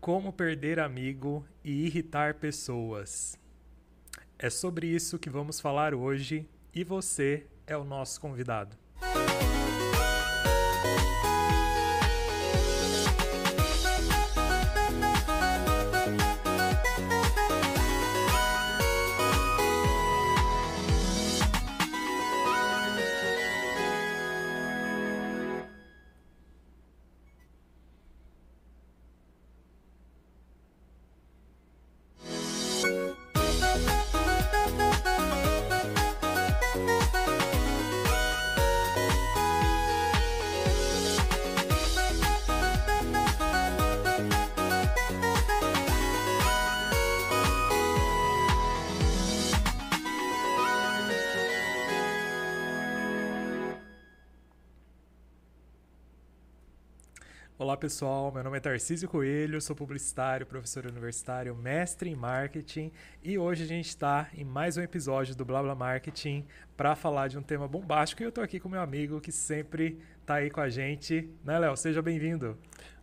Como perder amigo e irritar pessoas. É sobre isso que vamos falar hoje e você é o nosso convidado. Pessoal, meu nome é Tarcísio Coelho, sou publicitário, professor universitário, mestre em marketing e hoje a gente está em mais um episódio do Blá Blá Marketing para falar de um tema bombástico e eu estou aqui com meu amigo que sempre está aí com a gente, né Léo? Seja bem-vindo.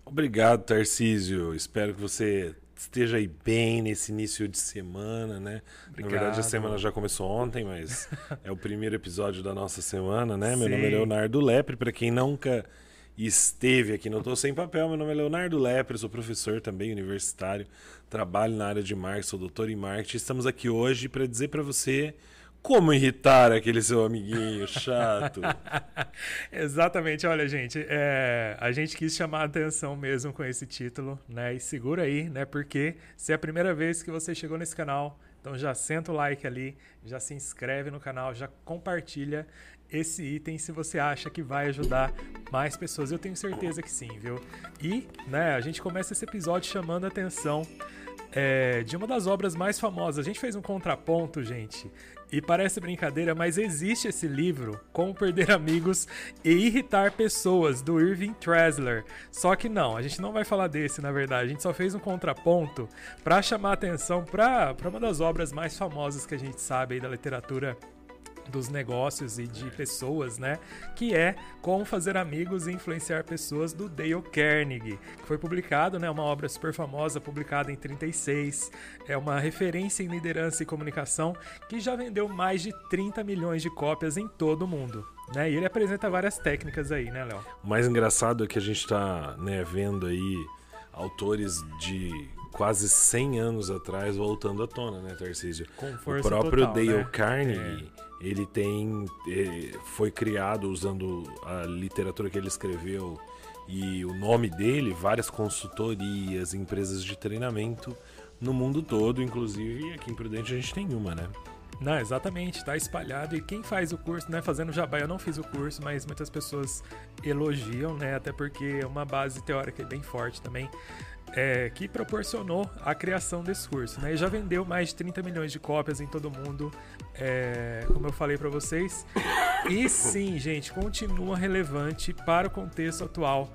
Obrigado Tarcísio, espero que você esteja aí bem nesse início de semana, né? Obrigado. Na verdade a semana já começou ontem, mas é o primeiro episódio da nossa semana, né? Sim. Meu nome é Leonardo Lepre, para quem nunca esteve aqui no Tô Sem Papel. Meu nome é Leonardo Lepre, sou professor também universitário, trabalho na área de marketing, sou doutor em marketing. Estamos aqui hoje para dizer para você como irritar aquele seu amiguinho chato. Exatamente, olha, gente, é, a gente quis chamar a atenção mesmo com esse título, né? E segura aí, né? Porque se é a primeira vez que você chegou nesse canal, então já senta o like ali, já se inscreve no canal, já compartilha esse item se você acha que vai ajudar mais pessoas. Eu tenho certeza que sim, viu? E, né, a gente começa esse episódio chamando a atenção é, de uma das obras mais famosas. A gente fez um contraponto, gente, e parece brincadeira, mas existe esse livro, Como Perder Amigos e Irritar Pessoas, do Irving Tresler. Só que não, a gente não vai falar desse, na verdade. A gente só fez um contraponto para chamar atenção para uma das obras mais famosas que a gente sabe aí da literatura dos negócios e de pessoas, né? Que é Como Fazer Amigos e Influenciar Pessoas do Dale Carnegie, que foi publicado, né? Uma obra super famosa, publicada em 36. É uma referência em liderança e comunicação que já vendeu mais de 30 milhões de cópias em todo o mundo. Né? E ele apresenta várias técnicas aí, né, Léo? O mais engraçado é que a gente está né, vendo aí autores de quase 100 anos atrás voltando à tona, né, Tarcísio? Com força o próprio total, Dale né? Carnegie, é. Ele tem eh, foi criado usando a literatura que ele escreveu e o nome dele, várias consultorias, empresas de treinamento no mundo todo, inclusive aqui em Prudente a gente tem uma, né? Não, exatamente, está espalhado. E quem faz o curso, né? Fazendo jabá, eu não fiz o curso, mas muitas pessoas elogiam, né? Até porque é uma base teórica bem forte também é, que proporcionou a criação desse curso. Né? E já vendeu mais de 30 milhões de cópias em todo mundo, é, como eu falei para vocês. E sim, gente, continua relevante para o contexto atual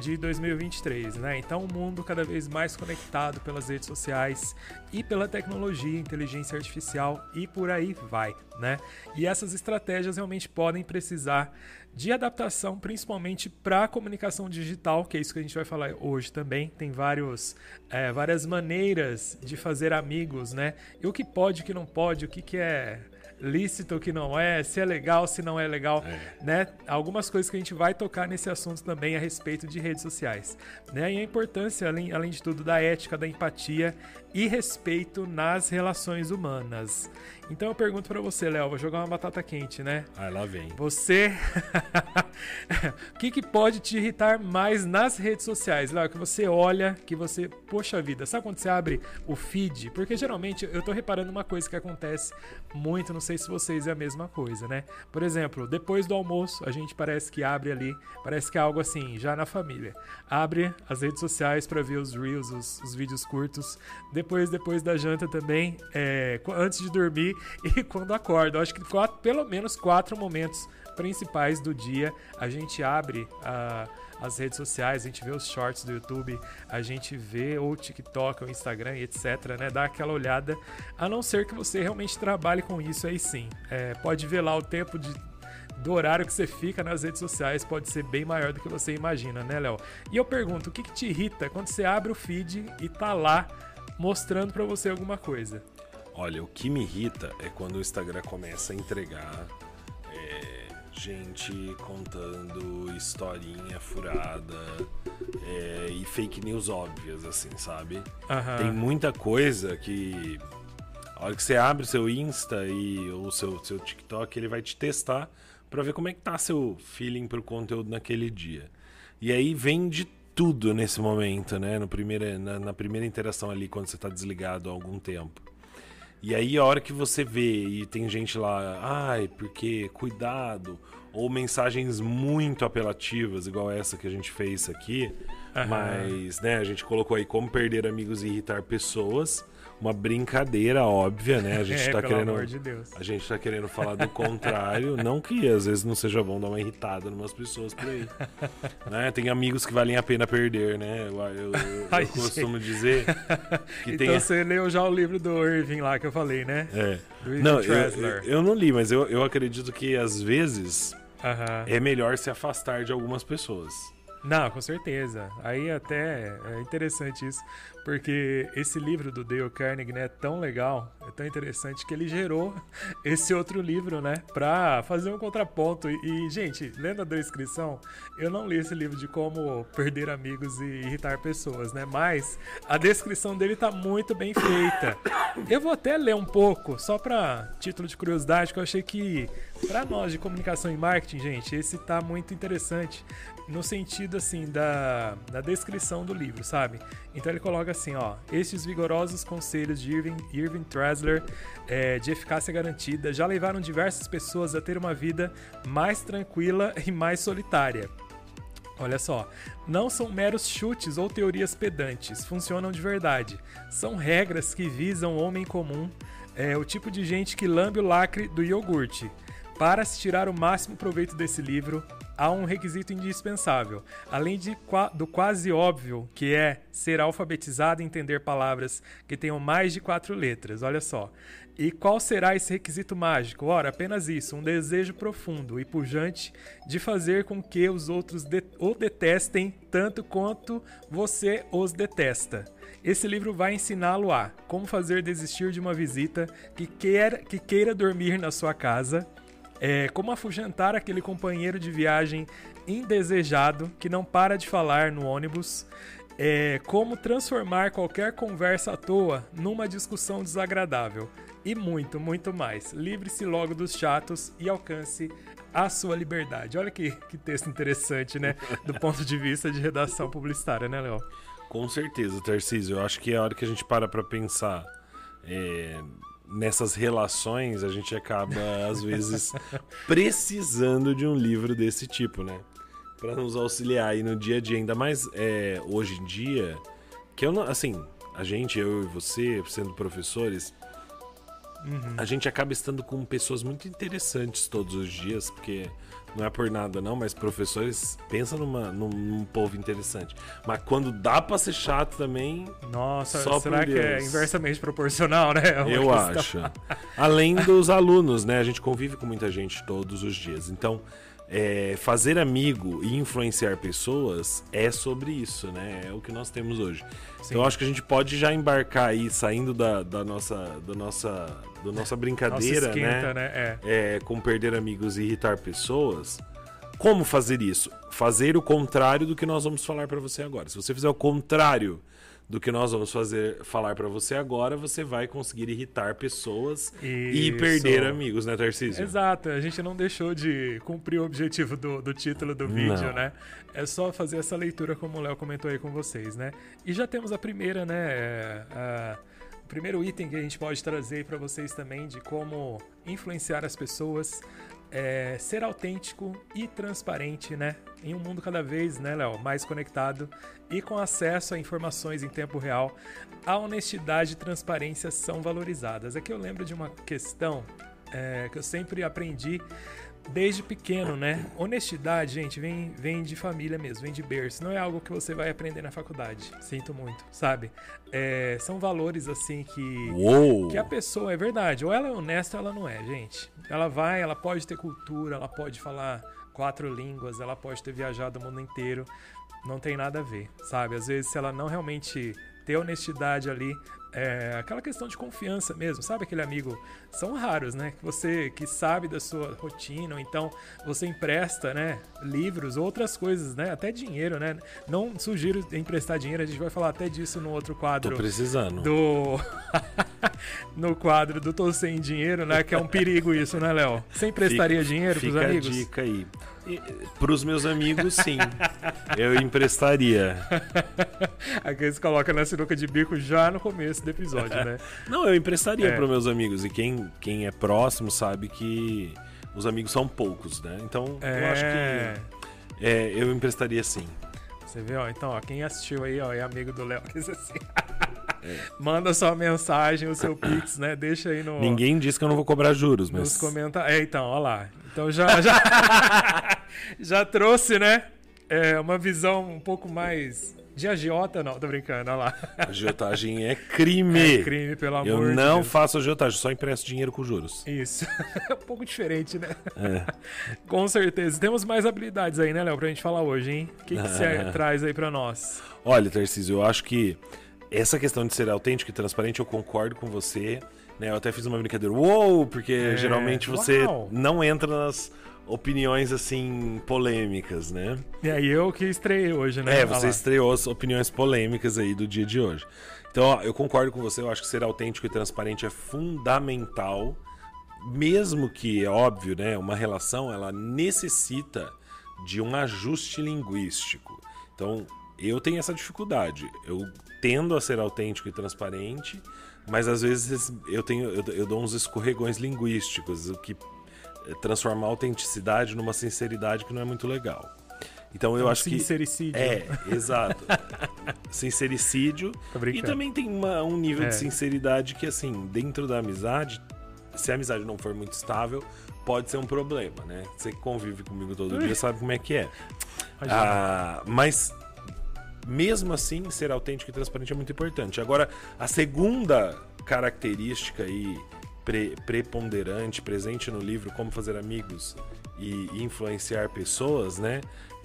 de 2023, né? Então, o mundo cada vez mais conectado pelas redes sociais e pela tecnologia, inteligência artificial e por aí vai, né? E essas estratégias realmente podem precisar de adaptação, principalmente para a comunicação digital, que é isso que a gente vai falar hoje também. Tem vários, é, várias maneiras de fazer amigos, né? E o que pode, o que não pode, o que, que é lícito, o que não é, se é legal, se não é legal, é. né? Algumas coisas que a gente vai tocar nesse assunto também a respeito de redes sociais, né? E a importância, além, além de tudo, da ética, da empatia e respeito nas relações humanas. Então eu pergunto para você, Léo, vou jogar uma batata quente, né? Ah, lá vem. Você. o que, que pode te irritar mais nas redes sociais, Léo? Que você olha, que você. Poxa vida, sabe quando você abre o feed? Porque geralmente eu tô reparando uma coisa que acontece muito, não sei se vocês é a mesma coisa, né? Por exemplo, depois do almoço, a gente parece que abre ali, parece que é algo assim, já na família. Abre as redes sociais para ver os reels, os, os, vídeos curtos. Depois, depois da janta também, é, antes de dormir e quando acorda. Acho que quatro, pelo menos quatro momentos principais do dia a gente abre a. Uh, as redes sociais, a gente vê os shorts do YouTube, a gente vê o TikTok, o Instagram etc, né? Dá aquela olhada, a não ser que você realmente trabalhe com isso aí sim. É, pode ver lá o tempo de do horário que você fica nas redes sociais pode ser bem maior do que você imagina, né, Léo? E eu pergunto, o que, que te irrita quando você abre o feed e tá lá mostrando para você alguma coisa? Olha, o que me irrita é quando o Instagram começa a entregar é, gente contando historinha furada é, e fake news óbvias, assim, sabe? Uhum. Tem muita coisa que. A hora que você abre o seu Insta e o seu, seu TikTok, ele vai te testar para ver como é que tá seu feeling pro conteúdo naquele dia. E aí vem de tudo nesse momento, né? No primeira, na, na primeira interação ali, quando você tá desligado há algum tempo. E aí a hora que você vê e tem gente lá, ai, porque cuidado, ou mensagens muito apelativas, igual essa que a gente fez aqui, uhum. mas, né, a gente colocou aí como perder amigos e irritar pessoas uma brincadeira óbvia, né? A gente é, tá querendo. De a gente tá querendo falar do contrário. não que às vezes não seja bom dar uma irritada em umas pessoas por aí. né? Tem amigos que valem a pena perder, né? Eu, eu, eu, Ai, costumo dizer que então tem. você leu já o livro do Irving lá que eu falei, né? É. não, eu, eu, não li, mas eu, eu acredito que às vezes uh -huh. é melhor se afastar de algumas pessoas. Não, com certeza. Aí até é interessante isso, porque esse livro do Dale Carnegie né, é tão legal, é tão interessante que ele gerou esse outro livro, né, para fazer um contraponto. E, gente, lendo a descrição, eu não li esse livro de como perder amigos e irritar pessoas, né, mas a descrição dele tá muito bem feita. Eu vou até ler um pouco, só para título de curiosidade, que eu achei que para nós de comunicação e marketing, gente, esse tá muito interessante no sentido assim da, da descrição do livro, sabe? Então ele coloca assim, ó, estes vigorosos conselhos de Irving, Irving Trasler é, de eficácia garantida já levaram diversas pessoas a ter uma vida mais tranquila e mais solitária. Olha só, não são meros chutes ou teorias pedantes, funcionam de verdade. São regras que visam o homem comum, é, o tipo de gente que lambe o lacre do iogurte. Para se tirar o máximo proveito desse livro, há um requisito indispensável, além de, do quase óbvio, que é ser alfabetizado e entender palavras que tenham mais de quatro letras. Olha só. E qual será esse requisito mágico? Ora, apenas isso: um desejo profundo e pujante de fazer com que os outros de o detestem tanto quanto você os detesta. Esse livro vai ensiná-lo a como fazer desistir de uma visita que, que queira dormir na sua casa é, como afugentar aquele companheiro de viagem indesejado que não para de falar no ônibus. É, como transformar qualquer conversa à toa numa discussão desagradável. E muito, muito mais. Livre-se logo dos chatos e alcance a sua liberdade. Olha que, que texto interessante, né? Do ponto de vista de redação publicitária, né, Léo? Com certeza, Tarcísio. Eu acho que é a hora que a gente para para pensar é, nessas relações a gente acaba às vezes precisando de um livro desse tipo, né? Para nos auxiliar aí no dia a dia, ainda mais é, hoje em dia, que eu não, assim, a gente, eu e você, sendo professores, uhum. a gente acaba estando com pessoas muito interessantes todos os dias, porque não é por nada não, mas professores pensa numa, num, num povo interessante. Mas quando dá pra ser chato também. Nossa, só será que é inversamente proporcional, né? É Eu questão. acho. Além dos alunos, né? A gente convive com muita gente todos os dias. Então, é, fazer amigo e influenciar pessoas é sobre isso, né? É o que nós temos hoje. Sim. Então acho que a gente pode já embarcar aí, saindo da, da nossa, da nossa, da nossa brincadeira, nossa esquenta, né? né? É. é. com perder amigos e irritar pessoas. Como fazer isso? Fazer o contrário do que nós vamos falar para você agora. Se você fizer o contrário do que nós vamos fazer falar para você agora, você vai conseguir irritar pessoas Isso. e perder amigos, né, Tarcísio? Exato, a gente não deixou de cumprir o objetivo do, do título do vídeo, não. né? É só fazer essa leitura como o Léo comentou aí com vocês, né? E já temos a primeira, né? É, a, primeiro item que a gente pode trazer para vocês também de como influenciar as pessoas é, ser autêntico e transparente, né? Em um mundo cada vez, né, Léo, mais conectado e com acesso a informações em tempo real, a honestidade e transparência são valorizadas. Aqui eu lembro de uma questão é, que eu sempre aprendi desde pequeno, né? Honestidade, gente, vem, vem de família mesmo, vem de berço. Não é algo que você vai aprender na faculdade. Sinto muito, sabe? É, são valores assim que. Uou! Que a pessoa é verdade. Ou ela é honesta ou ela não é, gente. Ela vai, ela pode ter cultura, ela pode falar quatro línguas, ela pode ter viajado o mundo inteiro. Não tem nada a ver, sabe? Às vezes, se ela não realmente ter honestidade ali, é, aquela questão de confiança mesmo, sabe aquele amigo? São raros, né? Que você que sabe da sua rotina, ou então você empresta, né? Livros, outras coisas, né? Até dinheiro, né? Não sugiro emprestar dinheiro, a gente vai falar até disso no outro quadro. Tô precisando. Do. no quadro do Tô Sem Dinheiro, né? Que é um perigo isso, né, Léo? Você emprestaria fica, dinheiro pros fica amigos? a dica aí. Para os meus amigos, sim. eu emprestaria. Aqui eles colocam na sinuca de bico já no começo do episódio, né? Não, eu emprestaria É. para meus amigos. E quem, quem é próximo sabe que os amigos são poucos, né? Então, eu acho É. que é, eu emprestaria sim. Você vê, ó, então, ó, quem assistiu aí, ó, é amigo do Léo. Assim. Manda sua mensagem, o seu pix, né? Deixa aí no, Ninguém disse que eu não vou cobrar juros, nos mas comentários. É, então, ó lá. Então já já, já trouxe, né? é, uma visão um pouco mais de agiota, não, tô brincando, ó lá. agiotagem é crime. É crime, pelo amor eu de não Deus. faço agiotagem, só empresto dinheiro com juros. Isso. É um pouco diferente, né? É. Com certeza. Temos mais habilidades aí, né, Léo, pra gente falar hoje, hein? O que, que você traz aí pra nós? Olha, Tarcísio, eu acho que essa questão de ser autêntico e transparente, eu concordo com você. Né? Eu até fiz uma brincadeira, uou, porque É, geralmente você uau. não entra nas opiniões assim polêmicas, né? E aí eu que estreiei hoje, né? É, você estreou as opiniões polêmicas aí do dia de hoje. Então, ó, eu concordo com você, eu acho que ser autêntico e transparente é fundamental, mesmo que, é óbvio, né, uma relação, ela necessita de um ajuste linguístico. Então, eu tenho essa dificuldade. Eu tendo a ser autêntico e transparente, mas às vezes eu tenho eu, eu dou uns escorregões linguísticos, o que eh, transforma a autenticidade numa sinceridade que não é muito legal. Então eu Um acho que sincericídio. é, exato. Sincericídio. E também tem uma- um nível É. de sinceridade que, assim, dentro da amizade, se a amizade não for muito estável, pode ser um problema, né? Você que convive comigo todo dia sabe como é que é. Ah, mas, mesmo assim, ser autêntico e transparente é muito importante. Agora, a segunda característica aí pre- preponderante, presente no livro Como Fazer Amigos e Influenciar Pessoas, né?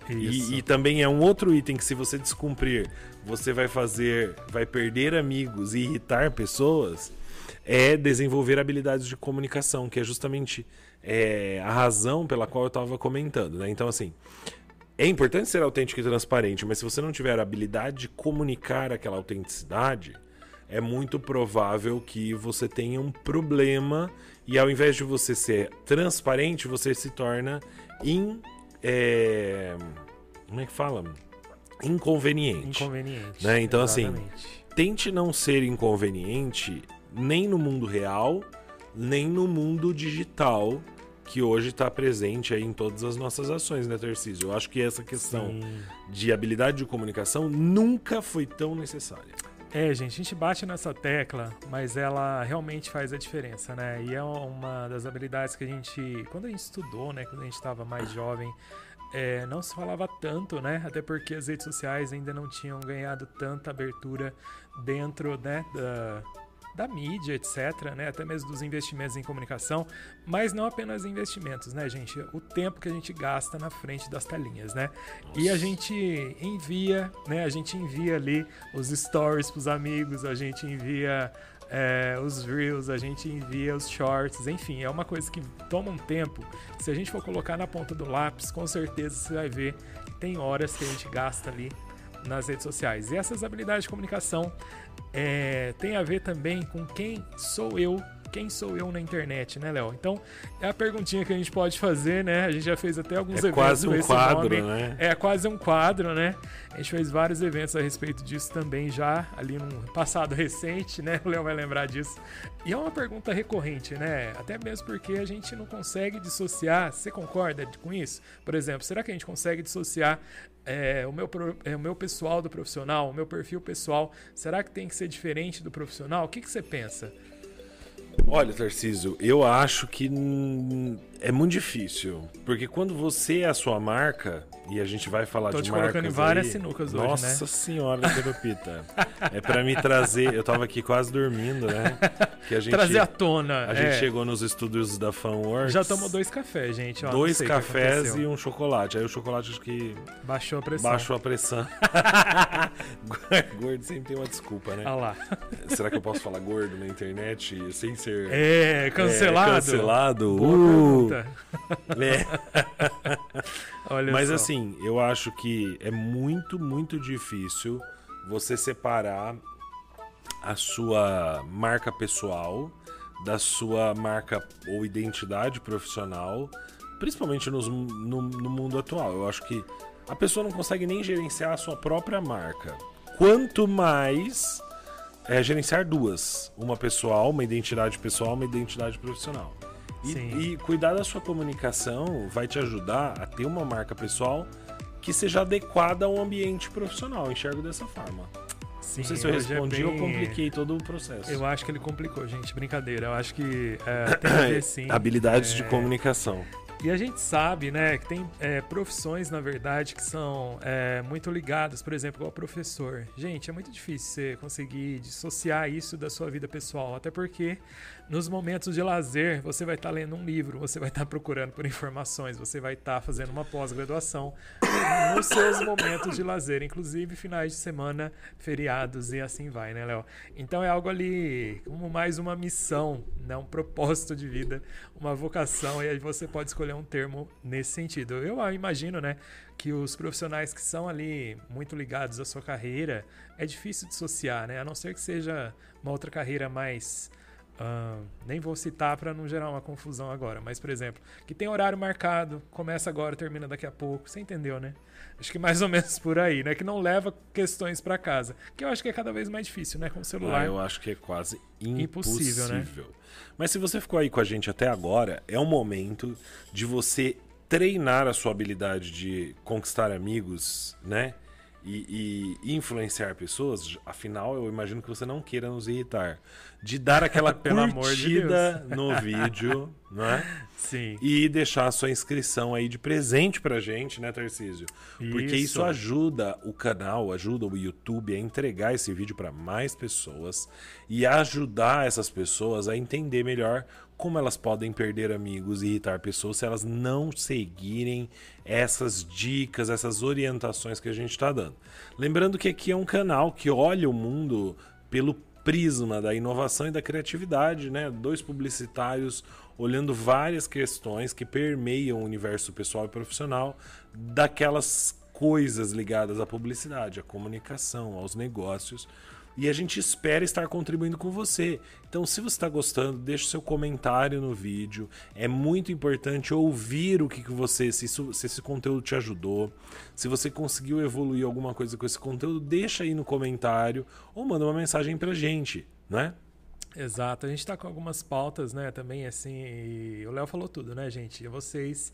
E, e também é um outro item que se você descumprir, você vai fazer, vai perder amigos e irritar pessoas, é desenvolver habilidades de comunicação, que é justamente é, a razão pela qual eu estava comentando, né? Então, assim, é importante ser autêntico e transparente, mas se você não tiver a habilidade de comunicar aquela autenticidade, é muito provável que você tenha um problema e ao invés de você ser transparente, você se torna in, é, como é que fala? Inconveniente. Inconveniente. Né? Então, assim, Exatamente. Tente não ser inconveniente nem no mundo real, nem no mundo digital, que hoje está presente aí em todas as nossas ações, né, Tarcísio? Eu acho que essa questão Sim. de habilidade de comunicação nunca foi tão necessária. É, gente, a gente bate nessa tecla, mas ela realmente faz a diferença, né? E é uma das habilidades que a gente, quando a gente estudou, né, quando a gente estava mais jovem, é, não se falava tanto, né? Até porque as redes sociais ainda não tinham ganhado tanta abertura dentro, né, da, da mídia, etc, né? Até mesmo dos investimentos em comunicação, mas não apenas investimentos, né, gente? O tempo que a gente gasta na frente das telinhas, né? E a gente envia, né? A gente envia ali os stories pros amigos, a gente envia é, os reels, a gente envia os shorts, enfim, é uma coisa que toma um tempo. Se a gente for colocar na ponta do lápis, com certeza você vai ver que tem horas que a gente gasta ali nas redes sociais. E essas habilidades de comunicação é, a ver também com quem sou eu, quem sou eu na internet, né, Léo? Então, é a perguntinha que a gente pode fazer, né? A gente já fez até alguns É eventos quase com um esse quadro, nome. né? É quase um quadro, né? A gente fez vários eventos a respeito disso também já, ali num passado recente, né? O Léo vai lembrar disso. E é uma pergunta recorrente, né? Até mesmo porque a gente não consegue dissociar. Você concorda com isso? Por exemplo, será que a gente consegue dissociar é, o, meu, é, o meu pessoal do profissional, o meu perfil pessoal? Será que tem que ser diferente do profissional? O que, que você pensa? Olha, Tarcísio, eu acho que é muito difícil, porque quando você é a sua marca, e a gente vai falar Tô de te marcas colocando em várias aí, sinucas Nossa hoje, né? senhora, Terupita. é para me trazer, eu tava aqui quase dormindo, né? Que a gente, Trazer à tona. a gente é. chegou nos estúdios da Funworks. Já tomou dois cafés, gente. Ó, dois cafés e um chocolate. Aí o chocolate acho que Baixou a pressão. baixou a pressão. gordo sempre tem uma desculpa, né? Olha lá. Será que eu posso falar gordo na internet sem ser É, cancelado? é, cancelado? Boa Uh, é. Olha Mas só. assim, eu acho que é muito, muito difícil você separar a sua marca pessoal da sua marca ou identidade profissional, principalmente nos- no, no mundo atual. Eu acho que a pessoa não consegue nem gerenciar a sua própria marca. Quanto mais é, gerenciar duas: uma pessoal, uma identidade pessoal, uma identidade profissional. E, e cuidar da sua comunicação vai te ajudar a ter uma marca pessoal que seja adequada ao ambiente profissional. Enxergo dessa forma. Sim, não sei se eu é respondi ou bem- compliquei todo o processo. Eu acho que ele complicou, gente. Brincadeira. Eu acho que é, tem a ver sim. Habilidades de É, comunicação. E a gente sabe, né, que tem é, profissões, na verdade, que são é, muito ligadas, por exemplo, igual professor. Gente, é muito difícil você conseguir dissociar isso da sua vida pessoal, até porque nos momentos de lazer você vai estar lendo um livro, você vai estar procurando por informações, você vai estar fazendo uma pós-graduação nos seus momentos de lazer, inclusive finais de semana, feriados e assim vai, né, Léo? Então é algo ali como mais uma missão, né, um propósito de vida, uma vocação, e aí você pode escolher um termo nesse sentido. Eu imagino, né, que os profissionais que são ali muito ligados à sua carreira, é difícil dissociar, né, a não ser que seja uma outra carreira mais ah, nem vou citar para não gerar uma confusão agora, mas por exemplo, que tem horário marcado, começa agora, termina daqui a pouco, você entendeu, né? Acho que mais ou menos por aí, né? Que não leva questões para casa, que eu acho que é cada vez mais difícil, né? Com o celular. Ah, eu acho que é quase impossível. Impossível, né? Mas se você ficou aí com a gente até agora, é o momento de você treinar a sua habilidade de conquistar amigos, né? E, e influenciar pessoas. Afinal, eu imagino que você não queira nos irritar. De dar aquela Pelo amor de curtida no vídeo, né? Sim. E deixar a sua inscrição aí de presente pra gente, né, Tarcísio? Porque isso Isso. ajuda o canal, ajuda o YouTube a entregar esse vídeo para mais pessoas e ajudar essas pessoas a entender melhor como elas podem perder amigos e irritar pessoas se elas não seguirem essas dicas, essas orientações que a gente está dando. Lembrando que aqui é um canal que olha o mundo pelo prisma da inovação e da criatividade, né? Dois publicitários olhando várias questões que permeiam o universo pessoal e profissional daquelas coisas ligadas à publicidade, à comunicação, aos negócios. E a gente espera estar contribuindo com você. Então, se você está gostando, deixe seu comentário no vídeo. É muito importante ouvir o que, que você, se, isso- se esse conteúdo te ajudou. Se você conseguiu evoluir alguma coisa com esse conteúdo, deixa aí no comentário ou manda uma mensagem pra gente, né? Exato, a gente tá com algumas pautas, né, também assim, o Léo falou tudo, né, gente? Vocês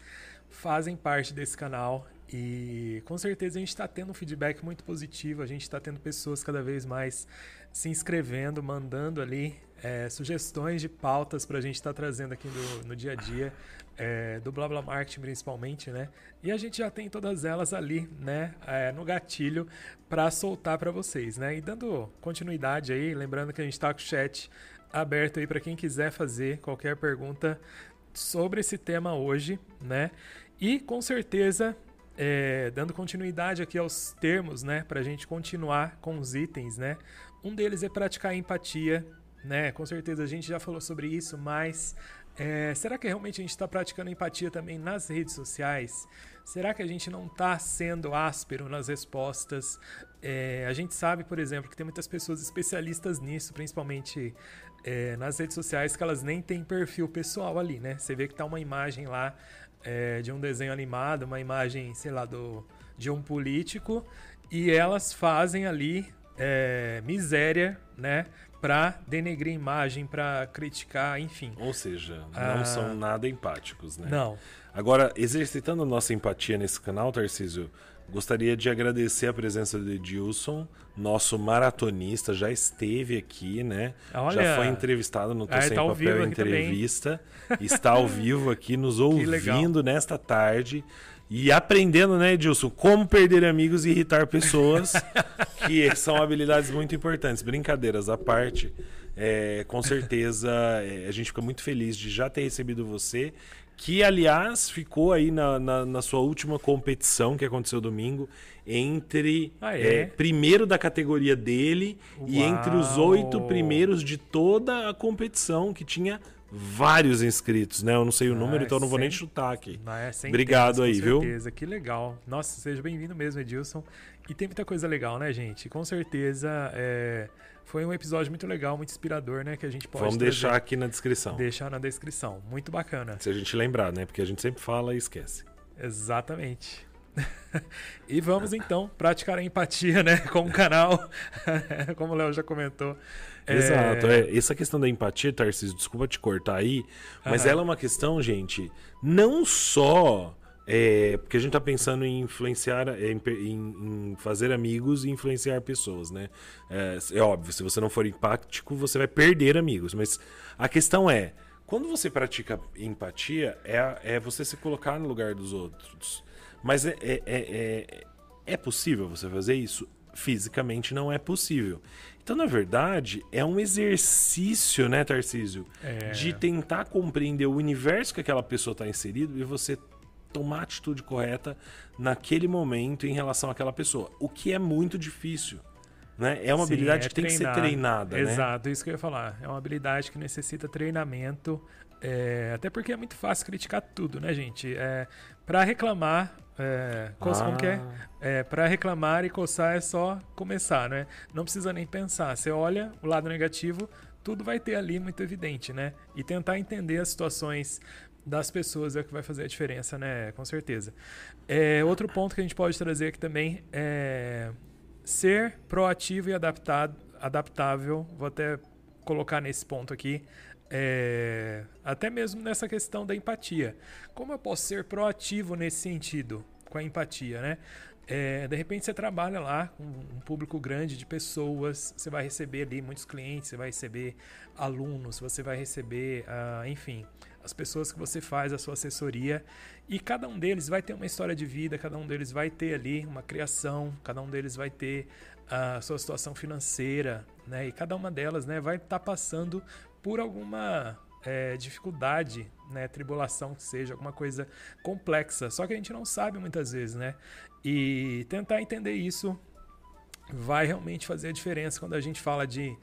fazem parte desse canal e com certeza a gente está tendo um feedback muito positivo, a gente está tendo pessoas cada vez mais se inscrevendo, mandando ali é, sugestões de pautas para a gente estar trazendo aqui no, no dia a dia, é, do Blá Blá Marketing principalmente, né? E a gente já tem todas elas ali, né, é, no gatilho para soltar para vocês, né? E dando continuidade aí, lembrando que a gente está com o chat aberto aí para quem quiser fazer qualquer pergunta sobre esse tema hoje, né? E com certeza, é, dando continuidade aqui aos termos, né, para a gente continuar com os itens, né? Um deles é praticar empatia, né? Com certeza a gente já falou sobre isso, mas é, será que realmente a gente está praticando empatia também nas redes sociais? Será que a gente não está sendo áspero nas respostas? É, a gente sabe, por exemplo, que tem muitas pessoas especialistas nisso, principalmente é, nas redes sociais, que elas nem têm perfil pessoal ali, né? Você vê que tá uma imagem lá é, de um desenho animado, uma imagem, sei lá, do, de um político, e elas fazem ali é, miséria, né? Pra denegrir a imagem, pra criticar, enfim. Ou seja, não Ah. são nada empáticos, né? Não. Agora, exercitando a nossa empatia nesse canal, Tarcísio, Gostaria de agradecer a presença do Edilson, nosso maratonista, já esteve aqui, né? Olha, já foi entrevistado no Tô Sem tá Papel Entrevista. Está ao vivo aqui nos ouvindo nesta tarde. E aprendendo, né, Edilson, como perder amigos e irritar pessoas, que são habilidades muito importantes. Brincadeiras à parte, é, com certeza é, a gente fica muito feliz de já ter recebido você, que aliás ficou aí na, na, na sua última competição que aconteceu domingo, entre Ah, é? é, primeiro da categoria dele e entre os Uau! oito primeiros de toda a competição, que tinha vários inscritos, né? Eu não sei o número, Ah, então eu não vou nem chutar aqui. Ah, é, Obrigado aí, viu? certeza. Que legal. Nossa, seja bem-vindo mesmo, Edilson. E tem muita coisa legal, né, gente? Com certeza é, foi um episódio muito legal, muito inspirador, né? Que a gente pode Vamos trazer- deixar aqui na descrição. deixar na descrição. Muito bacana. Se a gente lembrar, né? Porque a gente sempre fala e esquece. Exatamente. e vamos então praticar a empatia, né, com o canal, como o Léo já comentou. É, Exato. É, essa questão da empatia, Tarcísio, desculpa te cortar aí, mas Aham. ela é uma questão, gente, não só. É, porque a gente tá pensando em influenciar, é, em- em fazer amigos e influenciar pessoas, né? É, é óbvio, se você não for empático, você vai perder amigos. Mas a questão é, quando você pratica empatia, é, é você se colocar no lugar dos outros. Mas é, é, é, é, é possível você fazer isso? Fisicamente não é possível. Então, na verdade, é um exercício, né, Tarcísio? É. De tentar compreender o universo que aquela pessoa está inserido e você tomar a atitude correta naquele momento em relação àquela pessoa. O que é muito difícil. Né? É uma Sim, habilidade é que tem que ser treinar. treinada. né? Exato, isso que eu ia falar. É uma habilidade que necessita treinamento. é, até porque é muito fácil criticar tudo, né, gente? É, para reclamar, é, coça- como que é? Ah, É, para reclamar e coçar é só começar, né? Não precisa nem pensar. Você olha o lado negativo, tudo vai ter ali muito evidente, né? E tentar entender as situações das pessoas é o que vai fazer a diferença, né? Com certeza. É, outro ponto que a gente pode trazer aqui também é ser proativo e adaptado, adaptável. Vou até colocar nesse ponto aqui. É, até mesmo nessa questão da empatia. Como eu posso ser proativo nesse sentido, com a empatia, né? É, de repente você trabalha lá com um público grande de pessoas, você vai receber ali muitos clientes, você vai receber alunos, você vai receber, ah, enfim, as pessoas que você faz a sua assessoria e cada um deles vai ter uma história de vida, cada um deles vai ter ali uma criação, cada um deles vai ter a sua situação financeira, né? E cada uma delas, né, vai estar passando por alguma é, dificuldade, né, tribulação que seja, alguma coisa complexa. Só que a gente não sabe muitas vezes, né? E tentar entender isso vai realmente fazer a diferença quando a gente fala de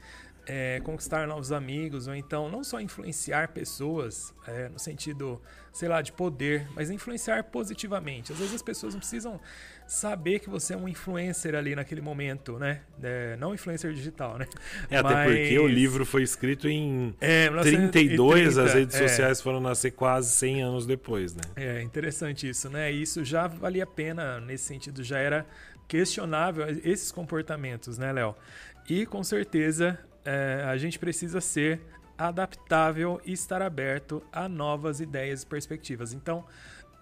é, conquistar novos amigos, ou então não só influenciar pessoas é, no sentido, sei lá, de poder, mas influenciar positivamente. Às vezes as pessoas não precisam saber que você é um influencer ali naquele momento, né? É, não influencer digital, né? É, até Mas- porque o livro foi escrito em É, 32, as 1930, redes sociais foram nascer quase 100 anos depois, né? É interessante isso, né? E isso já valia a pena nesse sentido, já era questionável esses comportamentos, né, Léo? E com certeza é, a gente precisa ser adaptável e estar aberto a novas ideias e perspectivas. Então,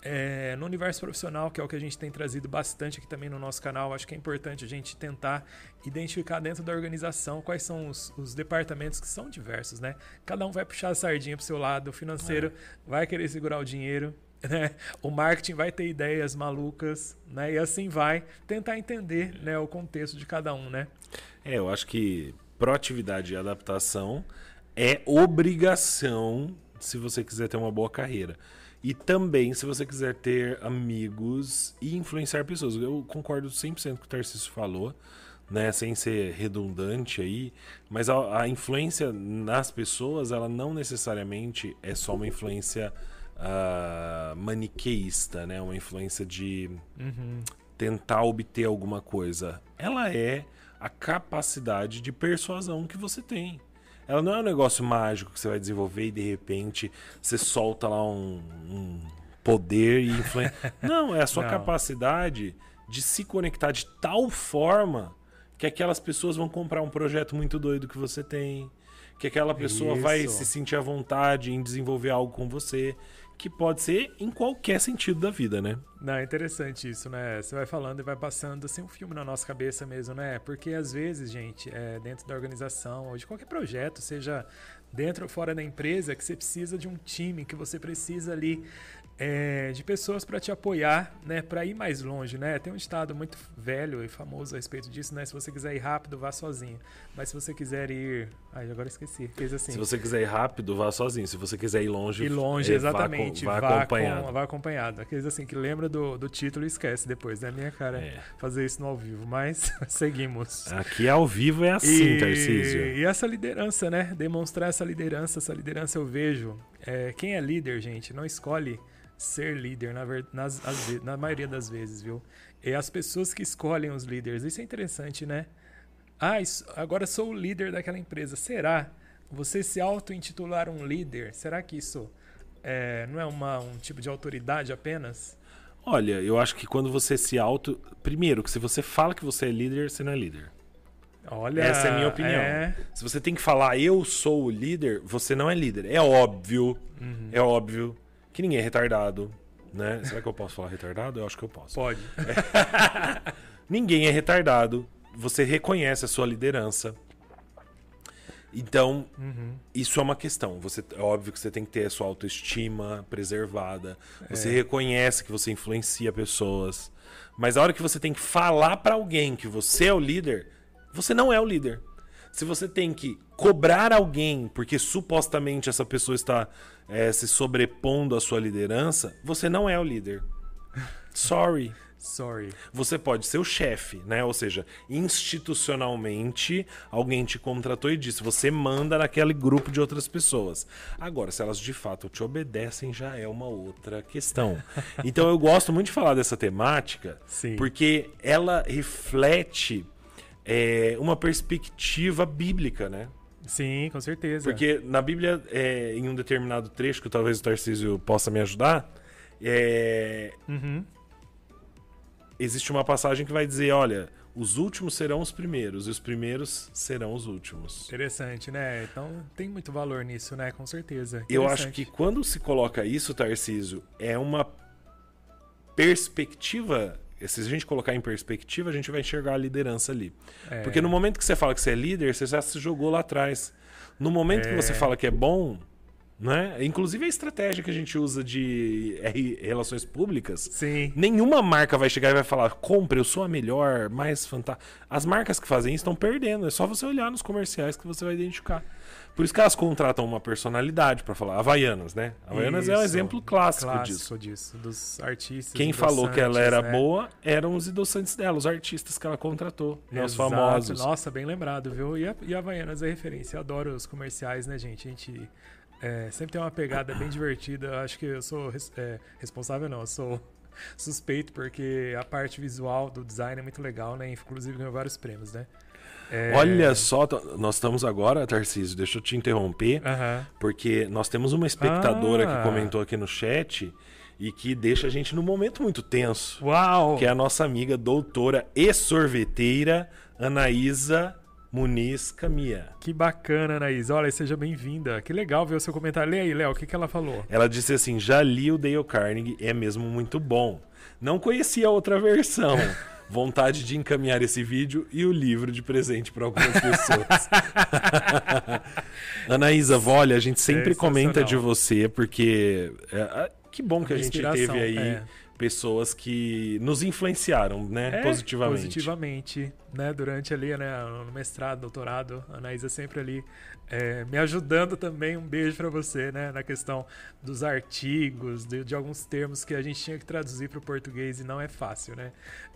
é, no universo profissional, que é o que a gente tem trazido bastante aqui também no nosso canal, acho que é importante a gente tentar identificar dentro da organização quais são os, os departamentos que são diversos, né? Cada um vai puxar a sardinha pro seu lado, o financeiro vai querer segurar o dinheiro, né? O marketing vai ter ideias malucas, né? E assim vai tentar entender, né, o contexto de cada um, né? É, eu acho que proatividade e adaptação é obrigação se você quiser ter uma boa carreira. E também se você quiser ter amigos e influenciar pessoas. Eu concordo 100% com o que o Tarcísio falou, né, sem ser redundante aí, mas a, a influência nas pessoas, ela não necessariamente é só uma influência ah, maniqueísta, né, uma influência de tentar obter alguma coisa. Ela é a capacidade de persuasão que você tem. Ela não é um negócio mágico que você vai desenvolver e de repente você solta lá um, um poder e influencia. não, é a sua Não. capacidade de se conectar de tal forma que aquelas pessoas vão comprar um projeto muito doido que você tem, que aquela pessoa vai Isso. se sentir à vontade em desenvolver algo com você. Que pode ser em qualquer sentido da vida, né? Não, é interessante isso, né? Você vai falando e vai passando assim um filme na nossa cabeça mesmo, né? Porque às vezes, gente, é, dentro da organização ou de qualquer projeto, seja dentro ou fora da empresa, que você precisa de um time, que você precisa ali é, de pessoas para te apoiar, né, para ir mais longe, né? Tem um estado muito velho e famoso a respeito disso, né? Se você quiser ir rápido, vá sozinho. Mas se você quiser ir, ai, agora esqueci. Fez assim. Se você quiser ir rápido, vá sozinho. Se você quiser ir longe, ir longe, é, exatamente. Vá, vá, acompanhado. Com, vá acompanhado. Aqueles assim que lembra do, do título e esquece depois, né? Minha cara é. fazer isso no ao vivo, mas seguimos. Aqui ao vivo é assim, e, Tarcísio. E essa liderança, né? Demonstrar essa liderança, essa liderança eu vejo. É, quem é líder, gente, não escolhe ser líder, na, nas, as, na maioria das vezes, viu? É as pessoas que escolhem os líderes. Isso é interessante, né? Ah, isso, agora sou o líder daquela empresa. Será? Você se auto-intitular um líder, será que isso é, não é uma, um tipo de autoridade apenas? Olha, eu acho que quando você se auto. Primeiro, que se você fala que você é líder, você não é líder. Olha, essa é a minha opinião. É... Se você tem que falar eu sou o líder, você não é líder. É óbvio, uhum. é óbvio que ninguém é retardado, né? Será que eu posso falar retardado? Eu acho que eu posso. Pode. É. ninguém é retardado. Você reconhece a sua liderança. Então, uhum. isso é uma questão. Você, é óbvio que você tem que ter a sua autoestima preservada. Você é. reconhece que você influencia pessoas. Mas a hora que você tem que falar para alguém que você é o líder, você não é o líder. Se você tem que cobrar alguém porque supostamente essa pessoa está é, se sobrepondo à sua liderança, você não é o líder. Sorry. Sorry. Você pode ser o chefe, né? Ou seja, institucionalmente, alguém te contratou e disse: você manda naquele grupo de outras pessoas. Agora, se elas de fato te obedecem, já é uma outra questão. então, eu gosto muito de falar dessa temática, Sim. porque ela reflete é, uma perspectiva bíblica, né? Sim, com certeza. Porque na Bíblia, é, em um determinado trecho, que talvez o Tarcísio possa me ajudar, é... uhum. existe uma passagem que vai dizer: olha, os últimos serão os primeiros e os primeiros serão os últimos. Interessante, né? Então tem muito valor nisso, né? Com certeza. Eu acho que quando se coloca isso, Tarcísio, é uma perspectiva se a gente colocar em perspectiva, a gente vai enxergar a liderança ali. É. Porque no momento que você fala que você é líder, você já se jogou lá atrás. No momento é. que você fala que é bom, né? Inclusive a estratégia que a gente usa de relações públicas. Sim. Nenhuma marca vai chegar e vai falar: compre, eu sou a melhor, mais fantástica. As marcas que fazem isso estão perdendo. É só você olhar nos comerciais que você vai identificar. Por isso que elas contratam uma personalidade para falar. Havaianas, né? Havaianas isso. é um exemplo clássico, clássico disso. disso. Dos artistas. Quem falou que ela era né? boa eram os endossantes dela, os artistas que ela contratou, né? os famosos. Nossa, bem lembrado, viu? E a, e a Havaianas é referência. Eu adoro os comerciais, né, gente? A gente é, sempre tem uma pegada bem divertida. Acho que eu sou é, responsável, não, eu sou suspeito, porque a parte visual do design é muito legal, né? Inclusive ganhou vários prêmios, né? É... Olha só, nós estamos agora, Tarcísio, deixa eu te interromper, uhum. porque nós temos uma espectadora ah. que comentou aqui no chat e que deixa a gente num momento muito tenso. Uau! Que é a nossa amiga doutora e sorveteira Anaísa Muniz Camia. Que bacana, Anaís. Olha, seja bem-vinda. Que legal ver o seu comentário. Lê aí, Léo, o que, que ela falou? Ela disse assim: já li o Dale Carnegie, é mesmo muito bom. Não conhecia a outra versão. vontade de encaminhar esse vídeo e o livro de presente para algumas pessoas. Anaísa, olha, a gente sempre comenta de você, porque é, que bom que a gente teve aí é. pessoas que nos influenciaram, né, é, positivamente. Positivamente, né, durante ali, né, no mestrado, doutorado, a Anaísa sempre ali é, me ajudando também. Um beijo para você, né? Na questão dos artigos, de, de, alguns termos que a gente tinha que traduzir para o português e não é fácil, né?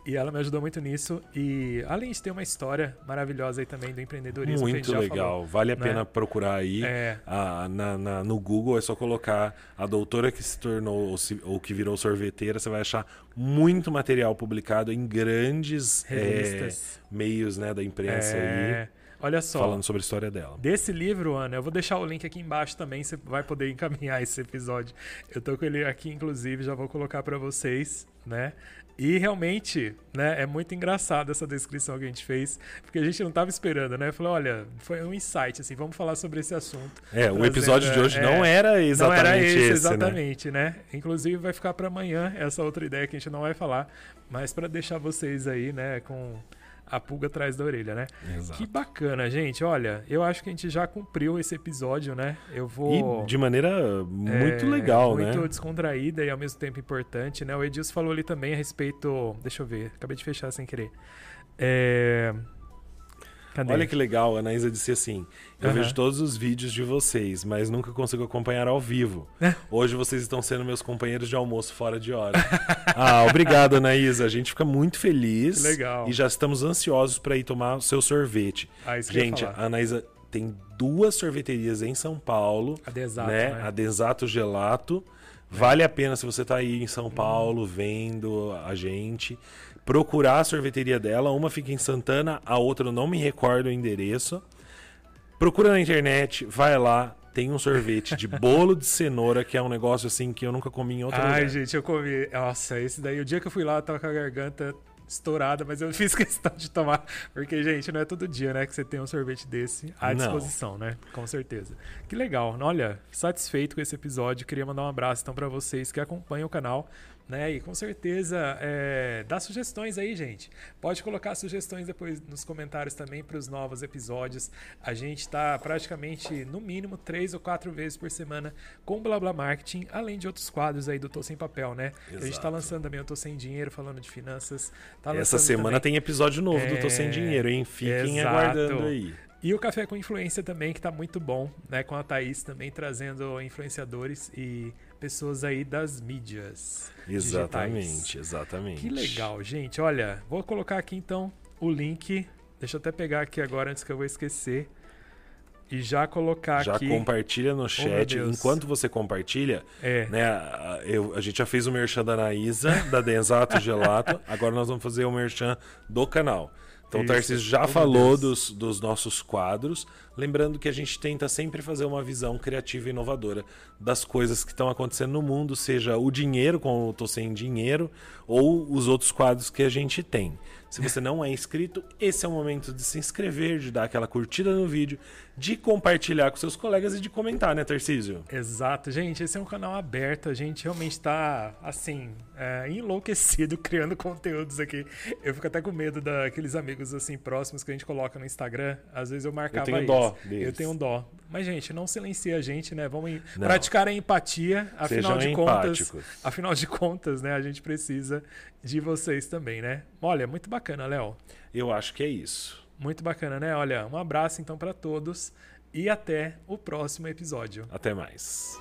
E ela me ajudou muito nisso. E além de ter uma história maravilhosa aí também do empreendedorismo. Muito legal. Falou, vale a né? pena procurar aí. É. A, na, na, no Google é só colocar a doutora que se tornou ou, se, ou que virou sorveteira. Você vai achar muito material publicado em grandes é, meios né, da imprensa é. aí. Olha só. Falando sobre a história dela. Desse livro, Ana, eu vou deixar o link aqui embaixo também, você vai poder encaminhar esse episódio. Eu tô com ele aqui, inclusive, já vou colocar para vocês, né? E realmente, né, é muito engraçado essa descrição que a gente fez, porque a gente não estava esperando, né? Falou, olha, foi um insight, assim, vamos falar sobre esse assunto. É, o episódio de hoje é, não era exatamente não era esse, esse né? exatamente, né? né? Inclusive vai ficar para amanhã essa outra ideia que a gente não vai falar, mas para deixar vocês aí, né, com a pulga atrás da orelha, né? Exato. Que bacana, gente. Olha, eu acho que a gente já cumpriu esse episódio, né? Eu vou. E de maneira muito é, legal, muito né? Muito descontraída e ao mesmo tempo importante, né? O Edilson falou ali também a respeito. Deixa eu ver, acabei de fechar sem querer. É Cadê? Olha que legal, a Anaísa disse assim: Eu uhum. vejo todos os vídeos de vocês, mas nunca consigo acompanhar ao vivo. Hoje vocês estão sendo meus companheiros de almoço fora de hora. ah, obrigado, Anaísa. A gente fica muito feliz. Que legal. E já estamos ansiosos para ir tomar o seu sorvete. Ah, isso gente, a Anaísa tem duas sorveterias em São Paulo. A Desato, né? né? A Desato Gelato. Vale a pena se você está aí em São Paulo vendo a gente procurar a sorveteria dela. Uma fica em Santana, a outra eu não me recordo o endereço. Procura na internet, vai lá, tem um sorvete de bolo de cenoura, que é um negócio assim que eu nunca comi em outro Ai, lugar. Ai, gente, eu comi. Nossa, esse daí, o dia que eu fui lá, eu tava com a garganta estourada, mas eu fiz questão de tomar, porque, gente, não é todo dia, né, que você tem um sorvete desse à disposição, não. né? Com certeza. Que legal. Olha, satisfeito com esse episódio. Queria mandar um abraço então para vocês que acompanham o canal né? E com certeza é, dá sugestões aí, gente. Pode colocar sugestões depois nos comentários também para os novos episódios. A gente está praticamente no mínimo três ou quatro vezes por semana com Blá Blá Marketing, além de outros quadros aí do Tô Sem Papel, né? A gente está lançando também o Tô Sem Dinheiro, falando de finanças. Tá Essa semana também... tem episódio novo é... do Tô Sem é, Dinheiro, hein? Fiquem Exato. aguardando aí. E o Café com Influência também, que está muito bom, né? Com a Thaís também trazendo influenciadores e pessoas aí das mídias. Exatamente, digitais. exatamente. Que legal, gente. Olha, vou colocar aqui então o link. Deixa eu até pegar aqui agora antes que eu vou esquecer. E já colocar já aqui. Já compartilha no oh, chat. Oh, Enquanto você compartilha, é. né? Eu, a gente já fez o merchan da Anaísa, da Denzato Gelato. Agora nós vamos fazer o merchan do canal. Então Isso. o Tarcísio já falou dos, dos nossos quadros. Lembrando que a gente tenta sempre fazer uma visão criativa e inovadora das coisas que estão acontecendo no mundo, seja o dinheiro, como eu tô sem dinheiro, ou os outros quadros que a gente tem. Se você não é inscrito, esse é o momento de se inscrever, de dar aquela curtida no vídeo, de compartilhar com seus colegas e de comentar, né, Tarcísio? Exato, gente. Esse é um canal aberto. A gente realmente está, assim, é, enlouquecido criando conteúdos aqui. Eu fico até com medo daqueles amigos, assim, próximos que a gente coloca no Instagram. Às vezes eu marcava eu tenho dó deles. Eu tenho um dó. Mas, gente, não silencie a gente, né? Vamos não. praticar a empatia. Afinal Sejam de empáticos. contas, afinal de contas, né? A gente precisa de vocês também, né? Olha, muito bacana, Léo. Eu acho que é isso. Muito bacana, né? Olha, um abraço então para todos e até o próximo episódio. Até mais.